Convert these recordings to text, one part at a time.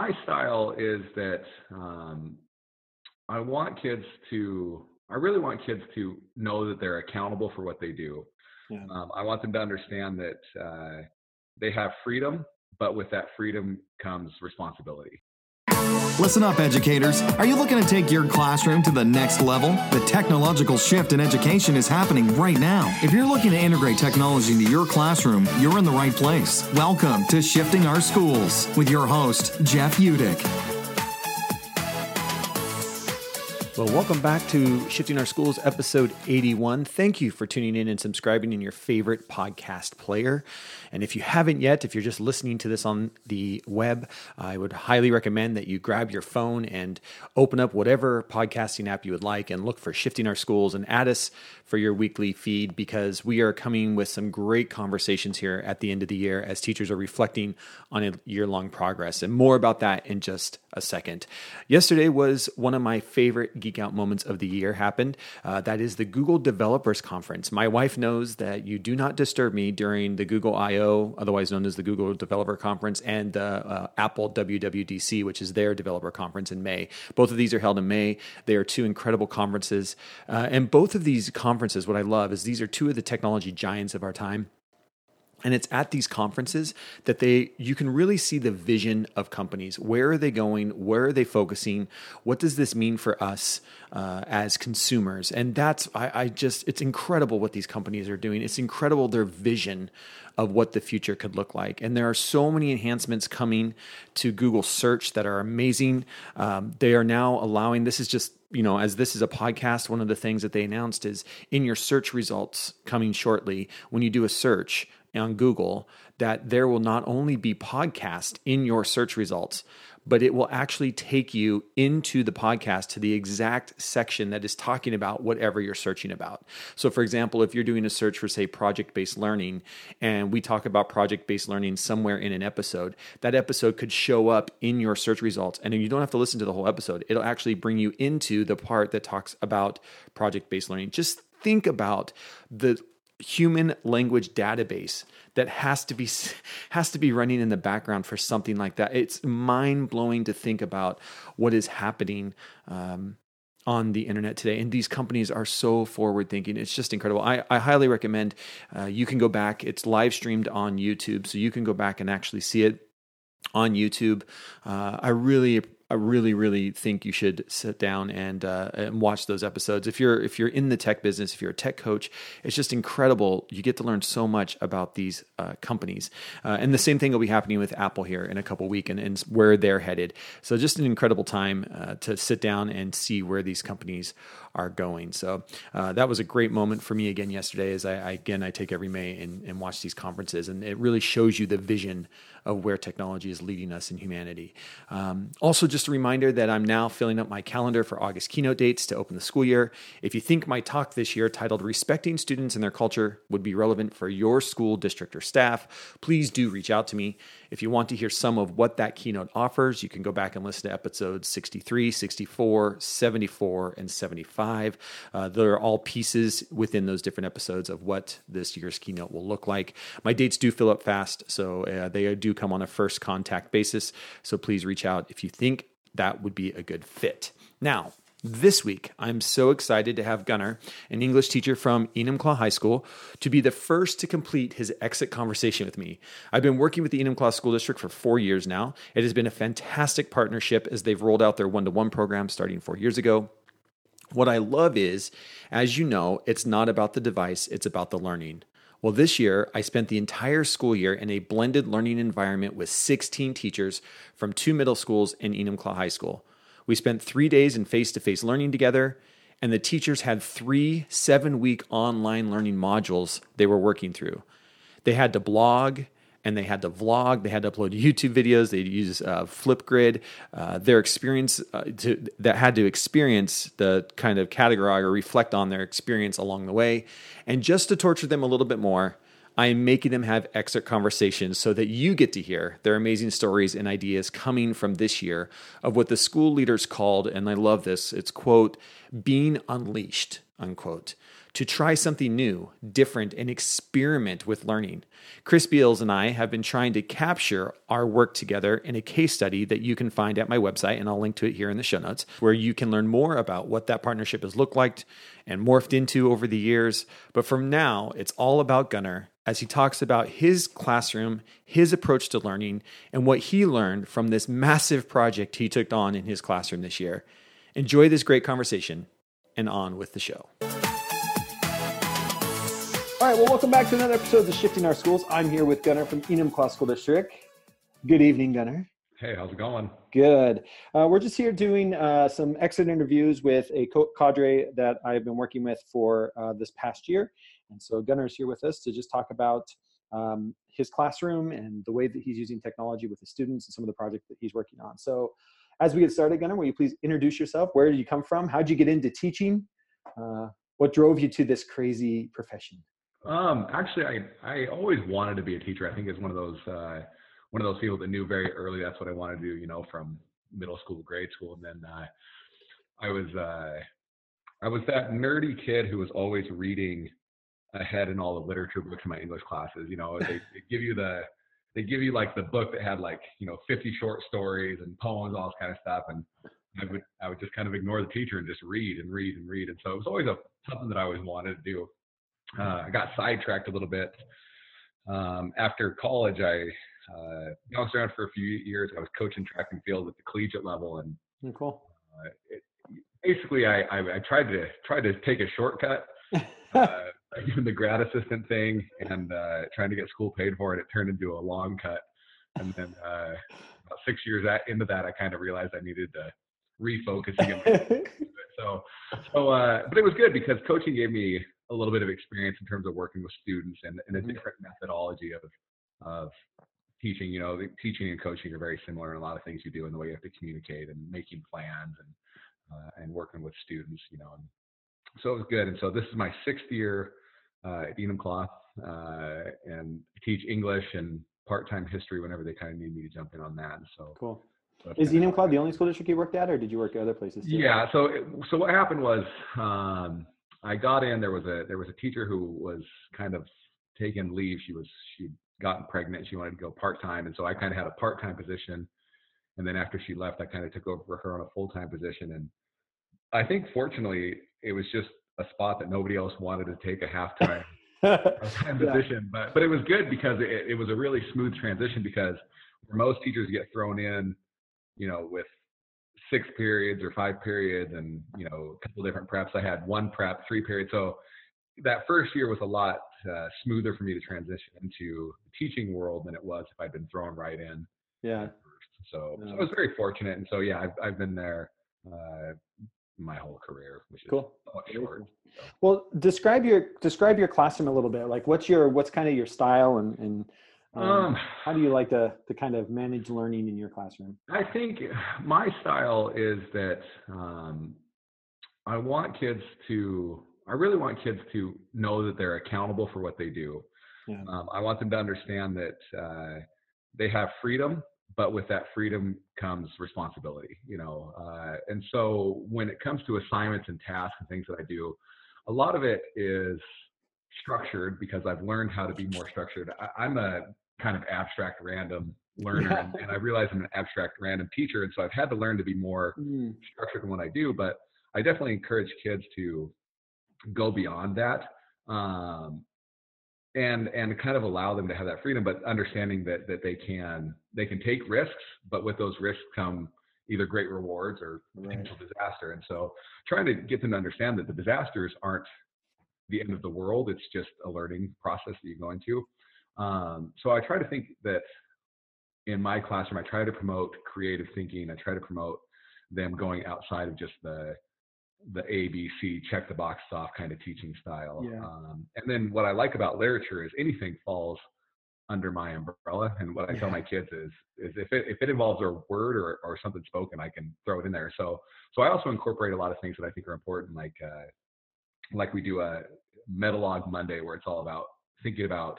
my style is that um, I want kids to. I really want kids to know that they're accountable for what they do. Yeah. Um, I want them to understand that uh, they have freedom, but with that freedom comes responsibility. Listen up, educators. Are you looking to take your classroom to the next level? The technological shift in education is happening right now. If you're looking to integrate technology into your classroom, you're in the right place. Welcome to Shifting Our Schools with your host, Jeff Utecht. Well, welcome back to Shifting Our Schools, episode 81. Thank you for tuning in and subscribing in your favorite podcast player. And if you haven't yet, if you're just listening to this on the web, I would highly recommend that you grab your phone and open up whatever podcasting app you would like and look for Shifting Our Schools and add us for your weekly feed because we are coming with some great conversations here at the end of the year as teachers are reflecting on a year long progress. And more about that in just a second. Yesterday was one of my favorite geek out moments of the year happened. Uh, that is the Google Developers Conference. My wife knows that you do not disturb me during the Google I/O, otherwise known as the Google Developer Conference, and uh, uh, Apple WWDC, which is their developer conference in May. Both of these are held in May. They are two incredible conferences, uh, and both of these conferences, what I love is these are two of the technology giants of our time and it's at these conferences that they you can really see the vision of companies. Where are they going? Where are they focusing? What does this mean for us uh, as consumers? And that's I, I just it's incredible what these companies are doing. It's incredible their vision of what the future could look like. And there are so many enhancements coming to google search that are amazing. Um, they are now allowing this is just you know, as this is a podcast, one of the things that they announced is in your search results coming shortly, when you do a search, on Google that there will not only be podcast in your search results, but it will actually take you into the podcast to the exact section that is talking about whatever you're searching about. So, for example, if you're doing a search for, say, project based learning, and we talk about project based learning somewhere in an episode, that episode could show up in your search results. And you don't have to listen to the whole episode, it'll actually bring you into the part that talks about project based learning. Just think about the human language database that has to be has to be running in the background for something like that. It's mind blowing to think about what is happening um, on the internet today, and these companies are so forward thinking. It's just incredible. I, I highly recommend uh, you can go back. It's live streamed on YouTube, so you can go back and actually see it on YouTube. Uh, I really I really, really think you should sit down and uh, and watch those episodes. If you're if you're in the tech business, if you're a tech coach, it's just incredible. You get to learn so much about these uh, companies, uh, and the same thing will be happening with Apple here in a couple weeks and, and where they're headed. So just an incredible time uh, to sit down and see where these companies are going. So uh, that was a great moment for me again yesterday. As I, I again I take every May and, and watch these conferences, and it really shows you the vision of where technology is leading us in humanity. Um, also, just a reminder that I'm now filling up my calendar for August keynote dates to open the school year. If you think my talk this year, titled "Respecting Students and Their Culture," would be relevant for your school, district, or staff, please do reach out to me. If you want to hear some of what that keynote offers, you can go back and listen to episodes 63, 64, 74, and 75. Uh, they're all pieces within those different episodes of what this year's keynote will look like. My dates do fill up fast, so uh, they do come on a first contact basis. So please reach out if you think that would be a good fit. Now, this week, I'm so excited to have Gunnar, an English teacher from Enumclaw High School, to be the first to complete his exit conversation with me. I've been working with the Enumclaw School District for four years now. It has been a fantastic partnership as they've rolled out their one to one program starting four years ago. What I love is, as you know, it's not about the device, it's about the learning. Well, this year, I spent the entire school year in a blended learning environment with 16 teachers from two middle schools and Enumclaw High School. We spent three days in face to face learning together, and the teachers had three seven week online learning modules they were working through. They had to blog and they had to vlog, they had to upload YouTube videos, they'd use uh, Flipgrid. Uh, their experience uh, to, that had to experience the kind of categorize or reflect on their experience along the way. And just to torture them a little bit more, I am making them have exit conversations so that you get to hear their amazing stories and ideas coming from this year of what the school leaders called, and I love this, it's quote, being unleashed, unquote. To try something new, different, and experiment with learning. Chris Beals and I have been trying to capture our work together in a case study that you can find at my website, and I'll link to it here in the show notes, where you can learn more about what that partnership has looked like and morphed into over the years. But from now, it's all about Gunnar as he talks about his classroom, his approach to learning, and what he learned from this massive project he took on in his classroom this year. Enjoy this great conversation and on with the show. All right, well, welcome back to another episode of Shifting Our Schools. I'm here with Gunnar from Enumclaw School District. Good evening, Gunnar. Hey, how's it going? Good. Uh, we're just here doing uh, some exit interviews with a cadre that I've been working with for uh, this past year. And so Gunnar is here with us to just talk about um, his classroom and the way that he's using technology with the students and some of the projects that he's working on. So as we get started, Gunnar, will you please introduce yourself? Where did you come from? How did you get into teaching? Uh, what drove you to this crazy profession? Um, actually, I I always wanted to be a teacher. I think it's one of those uh, one of those people that knew very early that's what I wanted to do. You know, from middle school, grade school, and then uh, I was uh, I was that nerdy kid who was always reading ahead in all the literature books in my English classes. You know, they, they give you the they give you like the book that had like you know 50 short stories and poems, all this kind of stuff, and I would I would just kind of ignore the teacher and just read and read and read. And so it was always a something that I always wanted to do uh, I got sidetracked a little bit. Um, after college, I uh, bounced around for a few years. I was coaching track and field at the collegiate level, and oh, cool. Uh, it, basically, I, I, I, tried to try to take a shortcut, uh, even the grad assistant thing, and uh, trying to get school paid for it. It turned into a long cut, and then uh, about six years into that, I kind of realized I needed to refocus again. so, so, uh, but it was good because coaching gave me a little bit of experience in terms of working with students and, and a mm-hmm. different methodology of of teaching. You know, teaching and coaching are very similar in a lot of things you do in the way you have to communicate and making plans and uh, and working with students. You know, and so it was good. And so this is my sixth year uh, at Enumclaw, uh, and teach English and part-time history whenever they kind of need me to jump in on that. And so cool. Is Enumclaw the only school district you worked at, or did you work at other places? Too? Yeah. So so what happened was. Um, I got in. There was a there was a teacher who was kind of taking leave. She was she'd gotten pregnant. She wanted to go part time, and so I kind of had a part time position. And then after she left, I kind of took over for her on a full time position. And I think fortunately, it was just a spot that nobody else wanted to take a half time position. But but it was good because it, it was a really smooth transition because most teachers get thrown in, you know, with six periods or five periods and you know a couple different preps. I had one prep three periods. So that first year was a lot uh, smoother for me to transition into the teaching world than it was if i'd been thrown right in yeah. so, so i was very fortunate. And so yeah i've, I've been there uh, my whole career which is cool. short so. well describe your describe your classroom a little bit. Like what's your what's kind of your style and and um, um, how do you like to, to kind of manage learning in your classroom? I think my style is that um, I want kids to, I really want kids to know that they're accountable for what they do. Yeah. Um, I want them to understand that uh, they have freedom, but with that freedom comes responsibility, you know. Uh, and so when it comes to assignments and tasks and things that I do, a lot of it is structured because I've learned how to be more structured. I, am a kind of abstract random learner and, and, I realize I'm an abstract random teacher. And so I've had to learn to be more mm. structured in what I do, but I definitely encourage kids to go beyond that. Um, and and kind of allow them to have that freedom, but understanding that that they can they can take risks, but with those risks come either great rewards or potential right. disaster. And so trying to get them to understand that the disasters aren't the end of the world. It's just a learning process that you go into. Um, so I try to think that in my classroom, I try to promote creative thinking. I try to promote them going outside of just the the A, B, C, check the box off kind of teaching style. Yeah. Um, and then what I like about literature is anything falls under my umbrella. And what I yeah. tell my kids is, is if it, if it involves a word or, or something spoken, I can throw it in there. So, so I also incorporate a lot of things that I think are important, like, uh, like we do a Metalog Monday where it's all about thinking about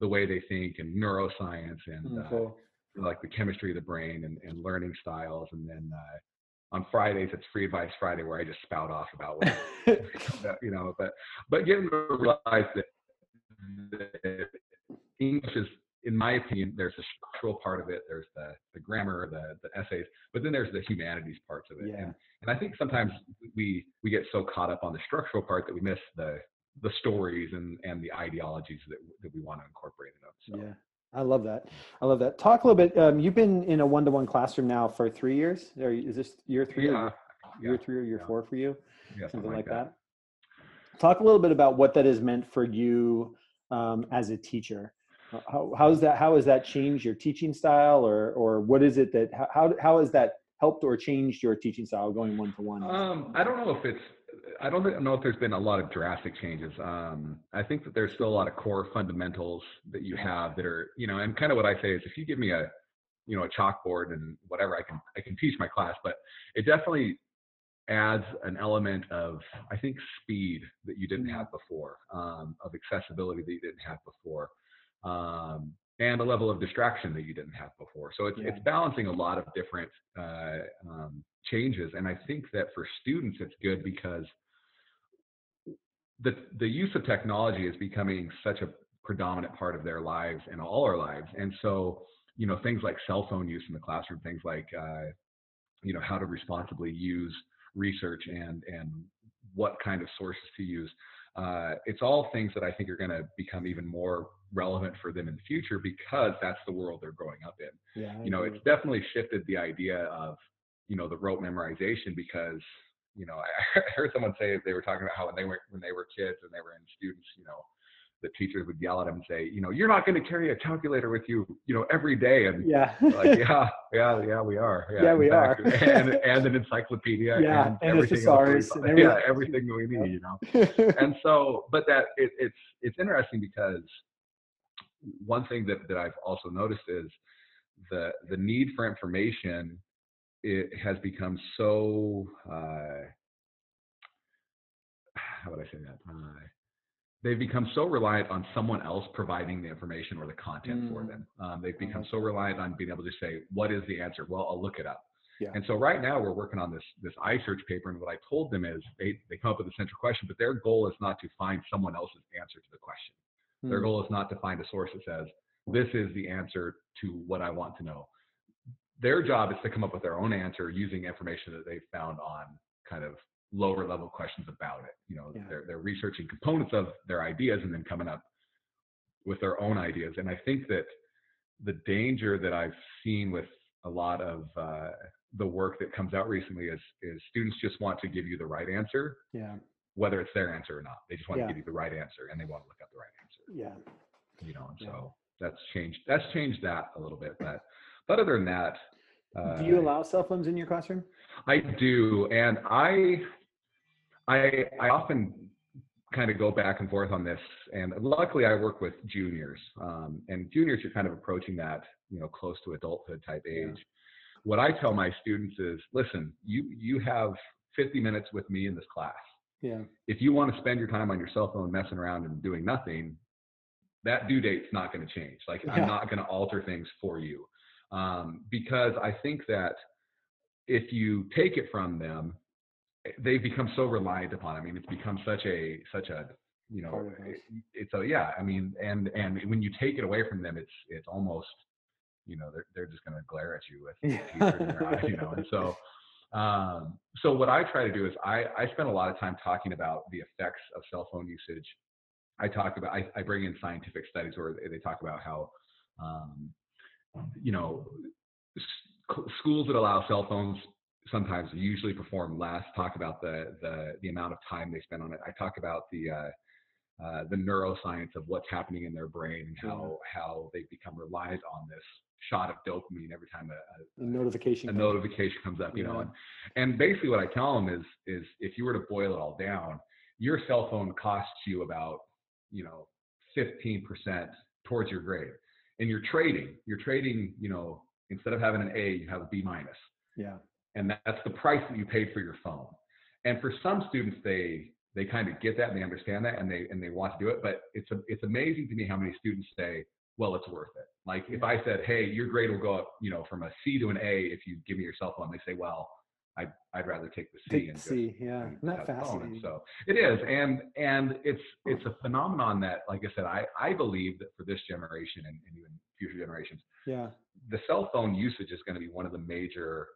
the way they think and neuroscience and mm, uh, like the chemistry of the brain and, and learning styles. And then uh, on Fridays it's Free Advice Friday where I just spout off about what you know. But but getting to realize that, that English is, in my opinion, there's a structural part of it. There's the the grammar, the the essays, but then there's the humanities parts of it. Yeah. And and I think sometimes we we get so caught up on the structural part that we miss the the stories and and the ideologies that that we want to incorporate in them. So. Yeah. I love that. I love that. Talk a little bit. Um, you've been in a one-to-one classroom now for three years. Or is this year three? Yeah. Or year, three or year yeah. four for you? Yeah, something, something like, like that. that. Talk a little bit about what that has meant for you um, as a teacher. How, how's that? How has that changed your teaching style, or or what is it that how how has that helped or changed your teaching style going one to one? Um, I don't know if it's I don't know if there's been a lot of drastic changes. Um, I think that there's still a lot of core fundamentals that you have that are, you know, and kind of what I say is if you give me a, you know, a chalkboard and whatever, I can I can teach my class, but it definitely adds an element of I think speed that you didn't have before, um, of accessibility that you didn't have before. Um, and a level of distraction that you didn't have before. So it's yeah. it's balancing a lot of different uh, um, changes, and I think that for students it's good because the the use of technology is becoming such a predominant part of their lives and all our lives. And so, you know, things like cell phone use in the classroom, things like uh, you know how to responsibly use research and and what kind of sources to use. Uh, it's all things that I think are going to become even more relevant for them in the future because that's the world they're growing up in. Yeah, you know, it's definitely shifted the idea of you know the rote memorization because you know, I heard someone say they were talking about how when they were when they were kids and they were in students, you know, the teachers would yell at him and say, you know, you're not going to carry a calculator with you, you know, every day. And yeah, like, yeah, yeah, yeah, we are. Yeah, yeah we are. and, and an encyclopedia. Yeah, and, and everything else we, yeah, everything we need, you know. and so, but that it, it's it's interesting because one thing that that I've also noticed is the the need for information it has become so uh, how would I say that? Uh, they've become so reliant on someone else providing the information or the content mm. for them. Um, they've become so reliant on being able to say, "What is the answer?" Well, I'll look it up. Yeah. And so right now we're working on this this iSearch paper, and what I told them is they they come up with a central question, but their goal is not to find someone else's answer to the question. Mm. Their goal is not to find a source that says this is the answer to what I want to know their job is to come up with their own answer using information that they've found on kind of lower level questions about it. You know, yeah. they're they're researching components of their ideas and then coming up with their own ideas. And I think that the danger that I've seen with a lot of uh, the work that comes out recently is is students just want to give you the right answer. Yeah. Whether it's their answer or not, they just want yeah. to give you the right answer and they want to look up the right answer. Yeah. You know, and yeah. so that's changed. That's changed that a little bit, but but other than that, uh, do you allow cell phones in your classroom? I do, and I, I, I often kind of go back and forth on this. And luckily, I work with juniors, um, and juniors are kind of approaching that, you know, close to adulthood type age. Yeah. What I tell my students is, listen, you you have 50 minutes with me in this class. Yeah. If you want to spend your time on your cell phone messing around and doing nothing, that due date's not going to change. Like yeah. I'm not going to alter things for you um, because I think that if you take it from them, they've become so reliant upon. I mean, it's become such a such a you know it, it's a yeah. I mean, and and when you take it away from them, it's it's almost you know they're they're just going to glare at you with tears in their eyes, you know, and so. Um, so what I try to do is I, I spend a lot of time talking about the effects of cell phone usage. I talk about I, I bring in scientific studies where they, they talk about how um, you know, schools that allow cell phones sometimes usually perform less. Talk about the the the amount of time they spend on it. I talk about the uh, uh, the neuroscience of what's happening in their brain and how yeah. how they become reliant on this shot of dopamine every time a, a, a notification a comes notification up. comes up. You yeah. know, and and basically what I tell them is is if you were to boil it all down, your cell phone costs you about you know 15% towards your grade and you're trading, you're trading, you know, instead of having an A, you have a B minus. Yeah. And that's the price that you paid for your phone. And for some students, they they kind of get that and they understand that and they and they want to do it. But it's a, it's amazing to me how many students say, well, it's worth it. Like if I said, hey, your grade will go up, you know, from a C to an A if you give me your cell phone, they say, well, I'd, I'd rather take the C Take and the C, yeah. and Isn't that have the phone. fascinating? So it is, and and it's it's a phenomenon that, like I said, I I believe that for this generation and, and even future generations, Yeah, the cell phone usage is going to be one of the major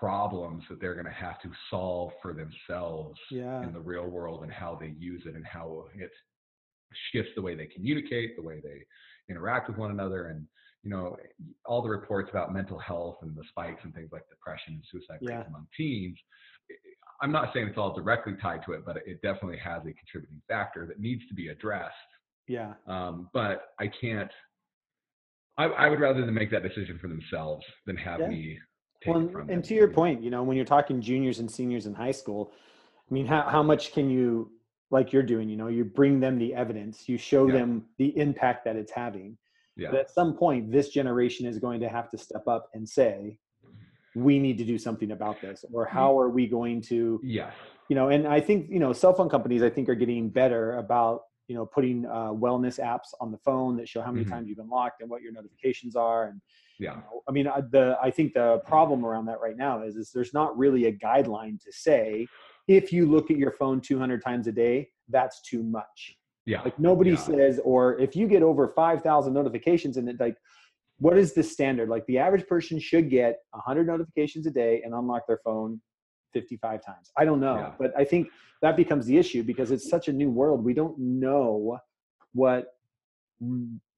problems that they're going to have to solve for themselves yeah, in the real world and how they use it and how it shifts the way they communicate, the way they interact with one another, and you know all the reports about mental health and the spikes and things like depression and suicide Yeah. rates among teens. I'm not saying it's all directly tied to it, but it definitely has a contributing factor that needs to be addressed. yeah, Um, but I can't. I, I would rather them make that decision for themselves than have Yeah. me Well, and, and to your point, you know, when you're talking juniors and seniors in high school, I mean, how, how much can you, like you're doing, you know, you bring them the evidence, you show Yeah. them the impact that it's having. Yeah. But at some point, this generation is going to have to step up and say, we need to do something about this, or Mm-hmm. how are we going to, yeah you know, and I think, you know, cell phone companies, I think, are getting better about, you know, putting uh, wellness apps on the phone that show how many Mhm. times you've been locked and what your notifications are. And, Yeah. I mean, I- the I think the problem around that right now is is there's not really a guideline to say if you look at your phone 200 times a day, that's too much. Yeah. Like nobody Yeah. says, or if you get over 5,000 notifications and it like, what is the standard? Like the average person should get 100 notifications a day and unlock their phone 55 times. I don't know, Yeah. but I think that becomes the issue because it's such a new world. We don't know what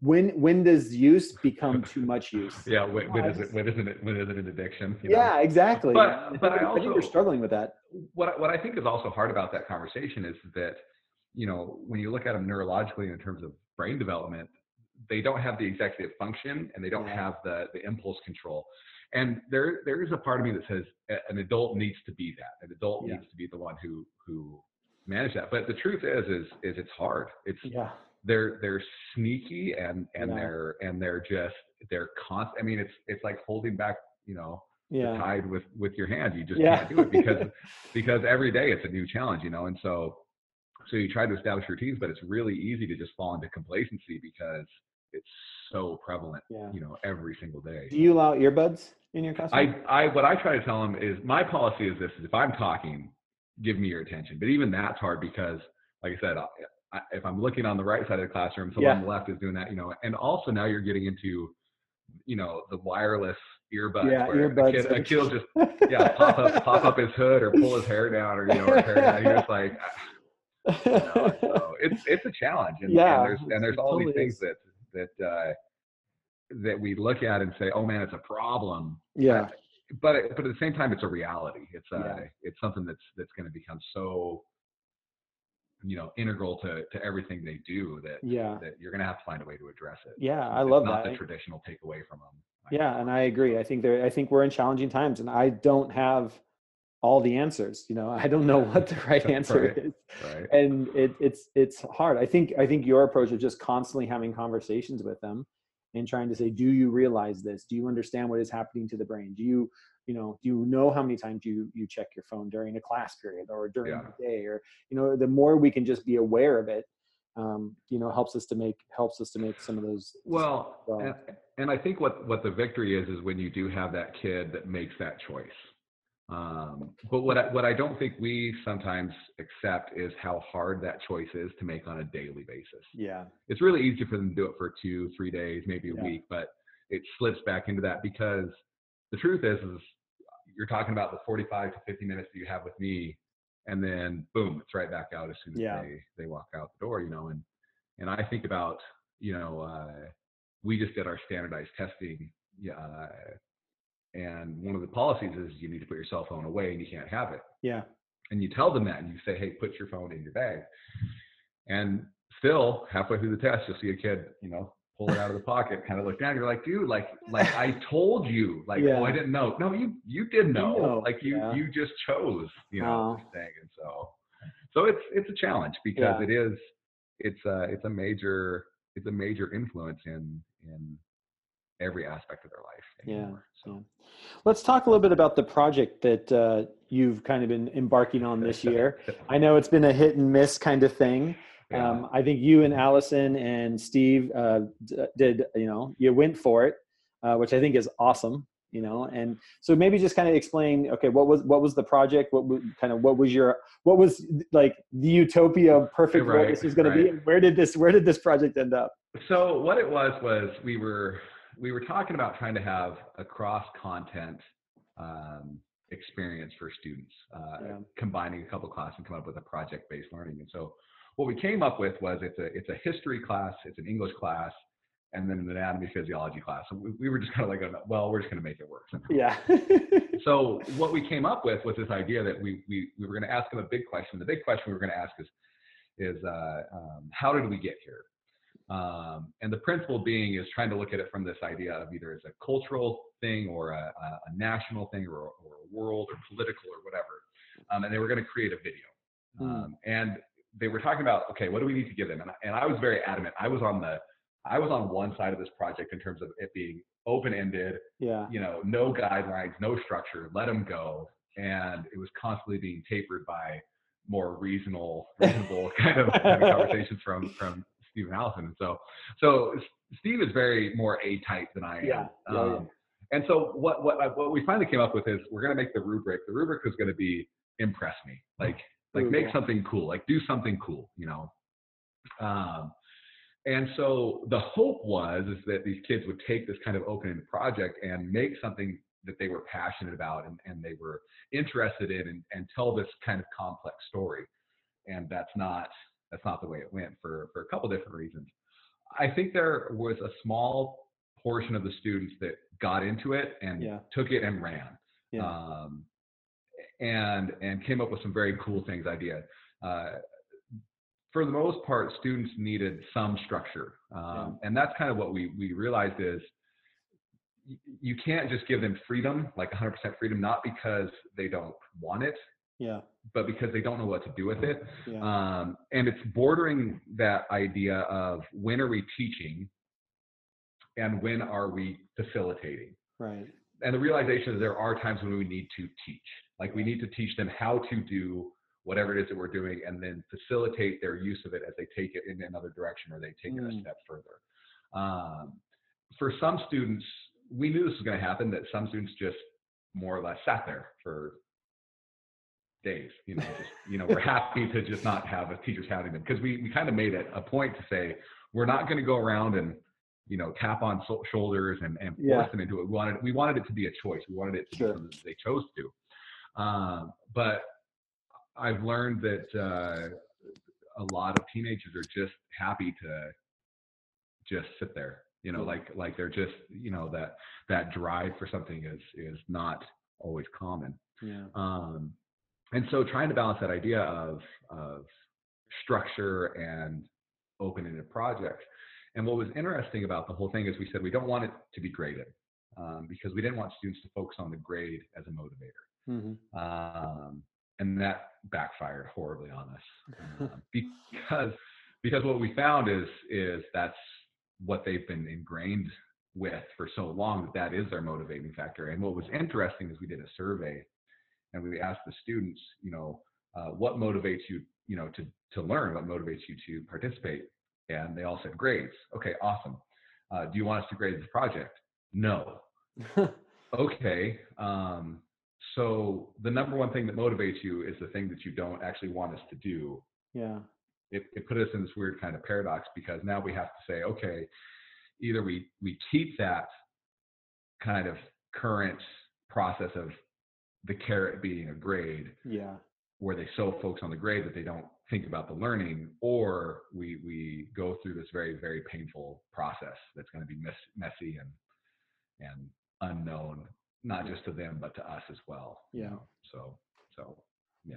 when when does use become too much use. Yeah. When, when is it? When isn't it? When is it an addiction? you know? Yeah, exactly. But- I but I think- I think we're struggling with that. what I- what I think is also hard about that conversation is that you know when you look at them neurologically in terms of brain development, they don't have the executive function and they don't Yeah. have the the impulse control. And there there is a part of me that says an adult needs to be that. An adult Yeah. needs to be the one who who manage that. But the truth is is is it's hard. It's Yeah. They're they're sneaky and and Yeah. they're and they're just they're constant. I mean it's it's like holding back you know the tide with with your hand. You just Yeah. can't do it because because every day it's a new challenge, you know. And so so you try to establish routines, but it's really easy to just fall into complacency because it's so prevalent, Yeah. you know, every single day. Do you allow earbuds in your classroom? I I what I try to tell them is my policy is this: is if I'm talking, give me your attention. But even that's hard because, like I said, if I'm looking on the right side of the classroom, someone on the left is doing that, you know. And also now you're getting into, you know, the wireless earbuds. Yeah, where earbuds A kid, a kid will just yeah pop up pop up his hood or pull his hair down or you know or hair down. You're just like. ah, you know, so it's it's a challenge, and, Yeah, and there's and there's all totally these things is. that that uh, that we look at and say, oh man, it's a problem yeah. but but at the same time it's a reality it's uh Yeah. it's something that's that's going to become so you know integral to to everything they do that Yeah. that you're going to have to find a way to address it Yeah. I It's love not that. the traditional takeaway from them Yeah, and I agree. I think there. I think we're in challenging times, and I don't have all the answers. You know, I don't know what the right answer Right. is, right and it, it's it's hard. I think I think your approach of just constantly having conversations with them and trying to say, do you realize this? Do you understand what is happening to the brain? Do you you know do you know how many times you you check your phone during a class period or during Yeah. the day or you know the more we can just be aware of it um you know helps us to make helps us to make some of those well Well- and, and i think what what the victory is is when you do have that kid that makes that choice um, but what I, what I don't think we sometimes accept is how hard that choice is to make on a daily basis. yeah it's really easy for them to do it for two, three days, maybe a Yeah. week, but it slips back into that because the truth is, is you're talking about the 45 to 50 minutes that you have with me, and then boom, it's right back out as soon as Yeah. they they walk out the door, you know. And and I think about, you know, uh, we just did our standardized testing, yeah, uh, and one of the policies is you need to put your cell phone away and you can't have it yeah and you tell them that and you say, hey, put your phone in your bag. And still halfway through the test, you'll see a kid, you know, pull it out of the pocket, kind of look down. You're like, dude, like, like I told you, like, Yeah. oh, I didn't know. No, you, you did know. know, Like you, yeah. you just chose, you know, this thing. And so, so it's, it's a challenge because Yeah. it is, it's a, it's a major, it's a major influence in, in every aspect of their life. Yeah, anymore. So. Let's talk a little bit about the project that uh, you've kind of been embarking on this year. I know it's been a hit and miss kind of thing. Yeah. Um, I think you and Allison and Steve uh, d- did, you know, you went for it, uh, which I think is awesome. you know and so maybe just kind of explain okay what was what was the project what kind of what was your what was like the utopia of perfect right, this was going right. to be where did this where did this project end up so what it was was we were we were talking about trying to have a cross content um, experience for students uh, yeah. combining a couple classes and come up with a project based learning and so what we came up with was it's a it's a history class it's an english class and then an anatomy physiology class. So we, we were just kind of like, well, we're just going to make it work. Yeah. so what we came up with was this idea that we we, we were going to ask them a big question. The big question we were going to ask is is uh, um, how did we get here? Um, and the principle being is trying to look at it from this idea of either as a cultural thing or a, a national thing or, or, a world or political or whatever. Um, and they were going to create a video. Mm. and they were talking about, okay, what do we need to give them? And, and I was very adamant. I was on the I was on one side of this project in terms of it being open ended. Yeah. You know, no guidelines, no structure, let them go. And it was constantly being tapered by more reasonable, reasonable kind of, kind of conversations from from Steve and Allison. And so, so Steve is very more A type than I am. Yeah. um, yeah. And so what what what we finally came up with is we're gonna make the rubric. The rubric is gonna be impress me, like like Ooh, make yeah. something cool, like do something cool, you know. Um, and so the hope was is that these kids would take this kind of open-ended project and make something that they were passionate about and, and they were interested in and, and tell this kind of complex story. And that's not that's not the way it went for, for a couple different reasons. I think there was a small portion of the students that got into it and yeah. took it and ran. Yeah. Um, and and came up with some very cool things idea. Uh, for the most part, students needed some structure. Um, yeah. And that's kind of what we, we realized is you can't just give them freedom, like 100% freedom, not because they don't want it, yeah, but because they don't know what to do with it. Yeah. Um, and it's bordering that idea of when are we teaching and when are we facilitating? Right. And the realization is there are times when we need to teach. Like we need to teach them how to do whatever it is that we're doing and then facilitate their use of it as they take it in another direction or they take mm. it a mm. step further. Um, for some students, we knew this was going to happen, that some students just more or less sat there for days. You know, just, you know, we're happy to just not have a teachers having them because we, we kind of made it a point to say, we're not going to go around and, you know, tap on so- shoulders and, and force yeah. them into it. We wanted, we wanted it to be a choice. We wanted it to sure. be something that they chose to. Um, but I've learned that uh, a lot of teenagers are just happy to just sit there. You know, like like they're just you know that that drive for something is is not always common. Yeah. Um, and so trying to balance that idea of of structure and open-ended projects. And what was interesting about the whole thing is we said we don't want it to be graded um, because we didn't want students to focus on the grade as a motivator. Mm-hmm. Um, and that backfired horribly on us uh, because because what we found is is that's what they've been ingrained with for so long that that is their motivating factor. And what was interesting is we did a survey and we asked the students, you know, uh, what motivates you, you know, to to learn, what motivates you to participate, and they all said grades. Okay, awesome. Uh, do you want us to grade this project? No. okay. Um, so the number one thing that motivates you is the thing that you don't actually want us to do. Yeah. It, it put us in this weird kind of paradox because now we have to say, okay, either we we keep that kind of current process of the carrot being a grade. Yeah. Where they so focus on the grade that they don't think about the learning, or we we go through this very very painful process that's going to be mess, messy and and unknown not just to them but to us as well. Yeah. You know? So so yeah.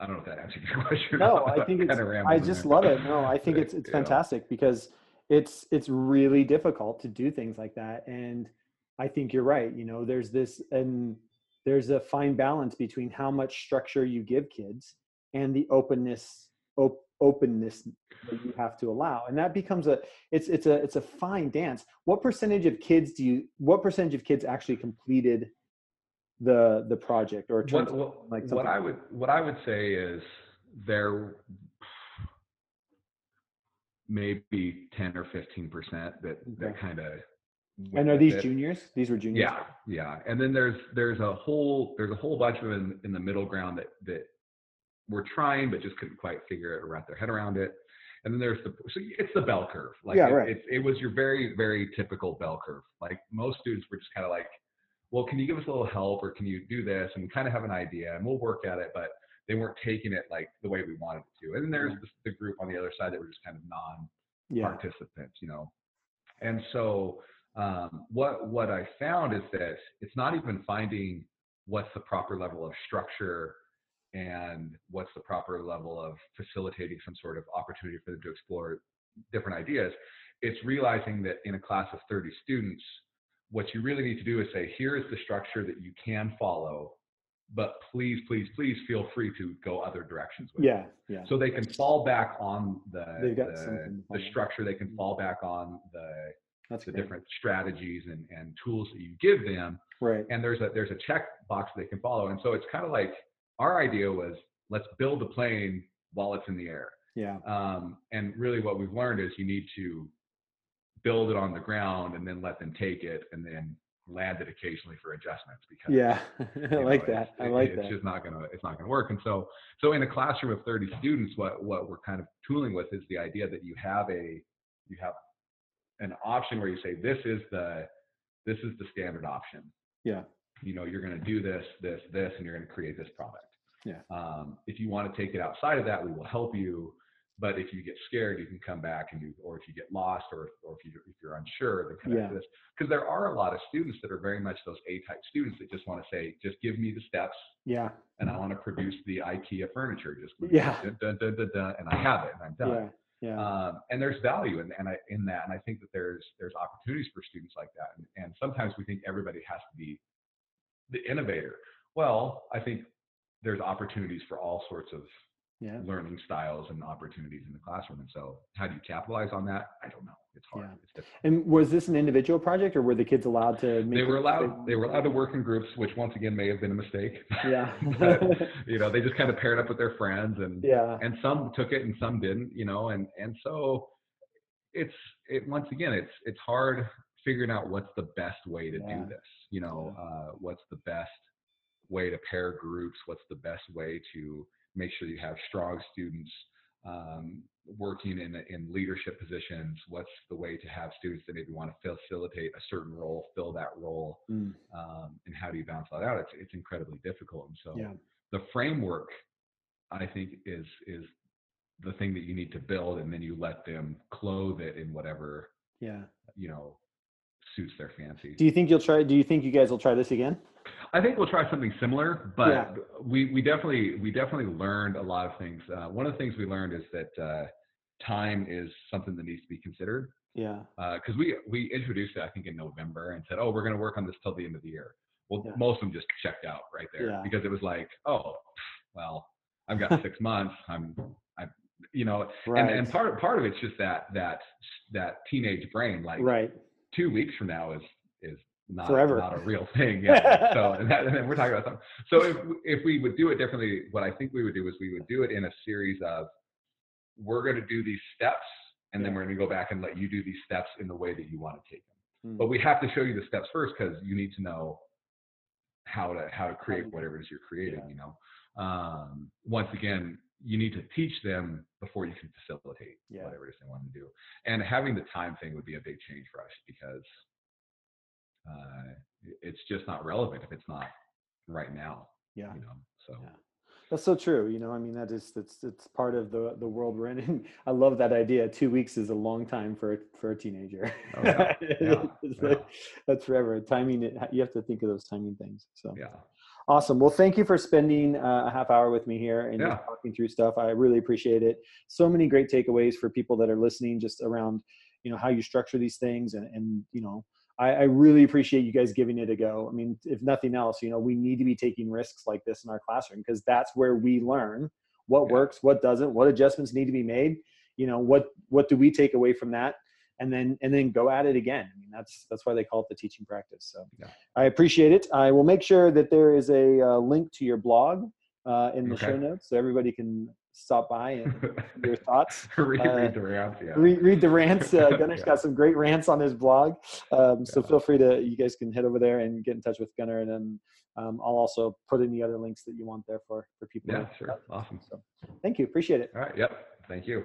I don't know if that answers your question. No, I think it's. I just love it. No, I think it's it's fantastic because it's it's really difficult to do things like that, and I think you're right. You know, there's this and there's a fine balance between how much structure you give kids and the openness op- openness that you have to allow and that becomes a it's it's a it's a fine dance what percentage of kids do you what percentage of kids actually completed the the project or what, what, like what i would what i would say is there maybe 10 or 15 percent that that kind of and are these it. juniors? These were juniors. Yeah, yeah. And then there's there's a whole there's a whole bunch of them in, in the middle ground that that were trying but just couldn't quite figure it or wrap their head around it. And then there's the so it's the bell curve. Like yeah, it, right. it, it was your very very typical bell curve. Like most students were just kind of like, well, can you give us a little help or can you do this? And we kind of have an idea and we'll work at it, but they weren't taking it like the way we wanted it to. And then there's the, the group on the other side that were just kind of non participants, yeah. you know. And so um, what what I found is that it's not even finding what's the proper level of structure and what's the proper level of facilitating some sort of opportunity for them to explore different ideas. It's realizing that in a class of 30 students, what you really need to do is say, here is the structure that you can follow, but please, please, please feel free to go other directions with yeah, it. Yeah. So they can fall back on the the, the, structure, they can mm-hmm. fall back on the that's the great. different strategies and, and tools that you give them. Right. And there's a there's a check box they can follow. And so it's kind of like our idea was let's build the plane while it's in the air. Yeah. Um, and really what we've learned is you need to build it on the ground and then let them take it and then land it occasionally for adjustments because yeah i like know, that i like it's that it's just not gonna it's not gonna work and so so in a classroom of 30 students what what we're kind of tooling with is the idea that you have a you have an option where you say this is the this is the standard option. Yeah. You know, you're going to do this, this, this, and you're going to create this product. Yeah. Um, if you want to take it outside of that, we will help you. But if you get scared, you can come back and you, or if you get lost, or or if you if you're unsure, then connect yeah. to this. Because there are a lot of students that are very much those A-type students that just want to say, just give me the steps. Yeah. And I want to produce the IKEA furniture. Just yeah. Dun, dun, dun, and I have it, and I'm done. Yeah. Yeah. Um, and there's value in, and I, in that, and I think that there's there's opportunities for students like that. And, and sometimes we think everybody has to be the innovator. Well, I think there's opportunities for all sorts of yeah. learning styles and opportunities in the classroom. And so, how do you capitalize on that? I don't know. It's hard. Yeah. It's and was this an individual project, or were the kids allowed to? they were allowed. They were allowed to work in groups, which once again may have been a mistake. Yeah. but, you know, they just kind of paired up with their friends, and yeah, and some took it and some didn't. You know, and and so it's it once again it's it's hard figuring out what's the best way to yeah. do this. You know, uh, what's the best way to pair groups? What's the best way to make sure you have strong students um, working in, in leadership positions what's the way to have students that maybe want to facilitate a certain role fill that role mm. um, and how do you balance that out it's, it's incredibly difficult and so yeah. the framework i think is is the thing that you need to build and then you let them clothe it in whatever yeah you know suits their fancy do you think you'll try do you think you guys will try this again I think we'll try something similar, but yeah. we, we definitely we definitely learned a lot of things. Uh, one of the things we learned is that uh, time is something that needs to be considered. Yeah. Because uh, we we introduced it I think in November and said, oh, we're going to work on this till the end of the year. Well, yeah. most of them just checked out right there yeah. because it was like, oh, well, I've got six months. I'm I you know, right. and and part part of it's just that that that teenage brain like right. Two weeks from now is is not Forever. not a real thing. Yeah. so and, that, and then we're talking about something. So if if we would do it differently, what I think we would do is we would do it in a series of we're going to do these steps, and yeah. then we're going to go back and let you do these steps in the way that you want to take them. Mm. But we have to show you the steps first because you need to know how to how to create whatever it is you're creating. Yeah. You know, um, once again, you need to teach them before you can facilitate yeah. whatever it is they want to do. And having the time thing would be a big change for us because uh, it's just not relevant if it's not right now. Yeah. You know, so. Yeah. That's so true. You know, I mean, that is that's it's part of the the world we're in. And I love that idea. Two weeks is a long time for for a teenager. Oh, yeah. yeah. like, that's forever. Timing it. You have to think of those timing things. So yeah. Awesome. Well, thank you for spending uh, a half hour with me here and yeah. talking through stuff. I really appreciate it. So many great takeaways for people that are listening, just around, you know, how you structure these things and and you know I, I, really appreciate you guys giving it a go. I mean, if nothing else, you know, we need to be taking risks like this in our classroom because that's where we learn what yeah. works, what doesn't, what adjustments need to be made. You know, what what do we take away from that, and then and then go at it again. I mean, that's that's why they call it the teaching practice. So yeah. I appreciate it. I will make sure that there is a uh, link to your blog uh, in the okay. show notes so everybody can stop by and your thoughts. read, uh, read, the rants. Yeah. Read, read the rants. Uh, Gunnar's yeah. got some great rants on his blog. Um, so feel free to, you guys can head over there and get in touch with Gunnar. And then um, I'll also put any other links that you want there for, for people. Yeah, sure. Awesome. So thank you. Appreciate it. All right. Yep. Thank you.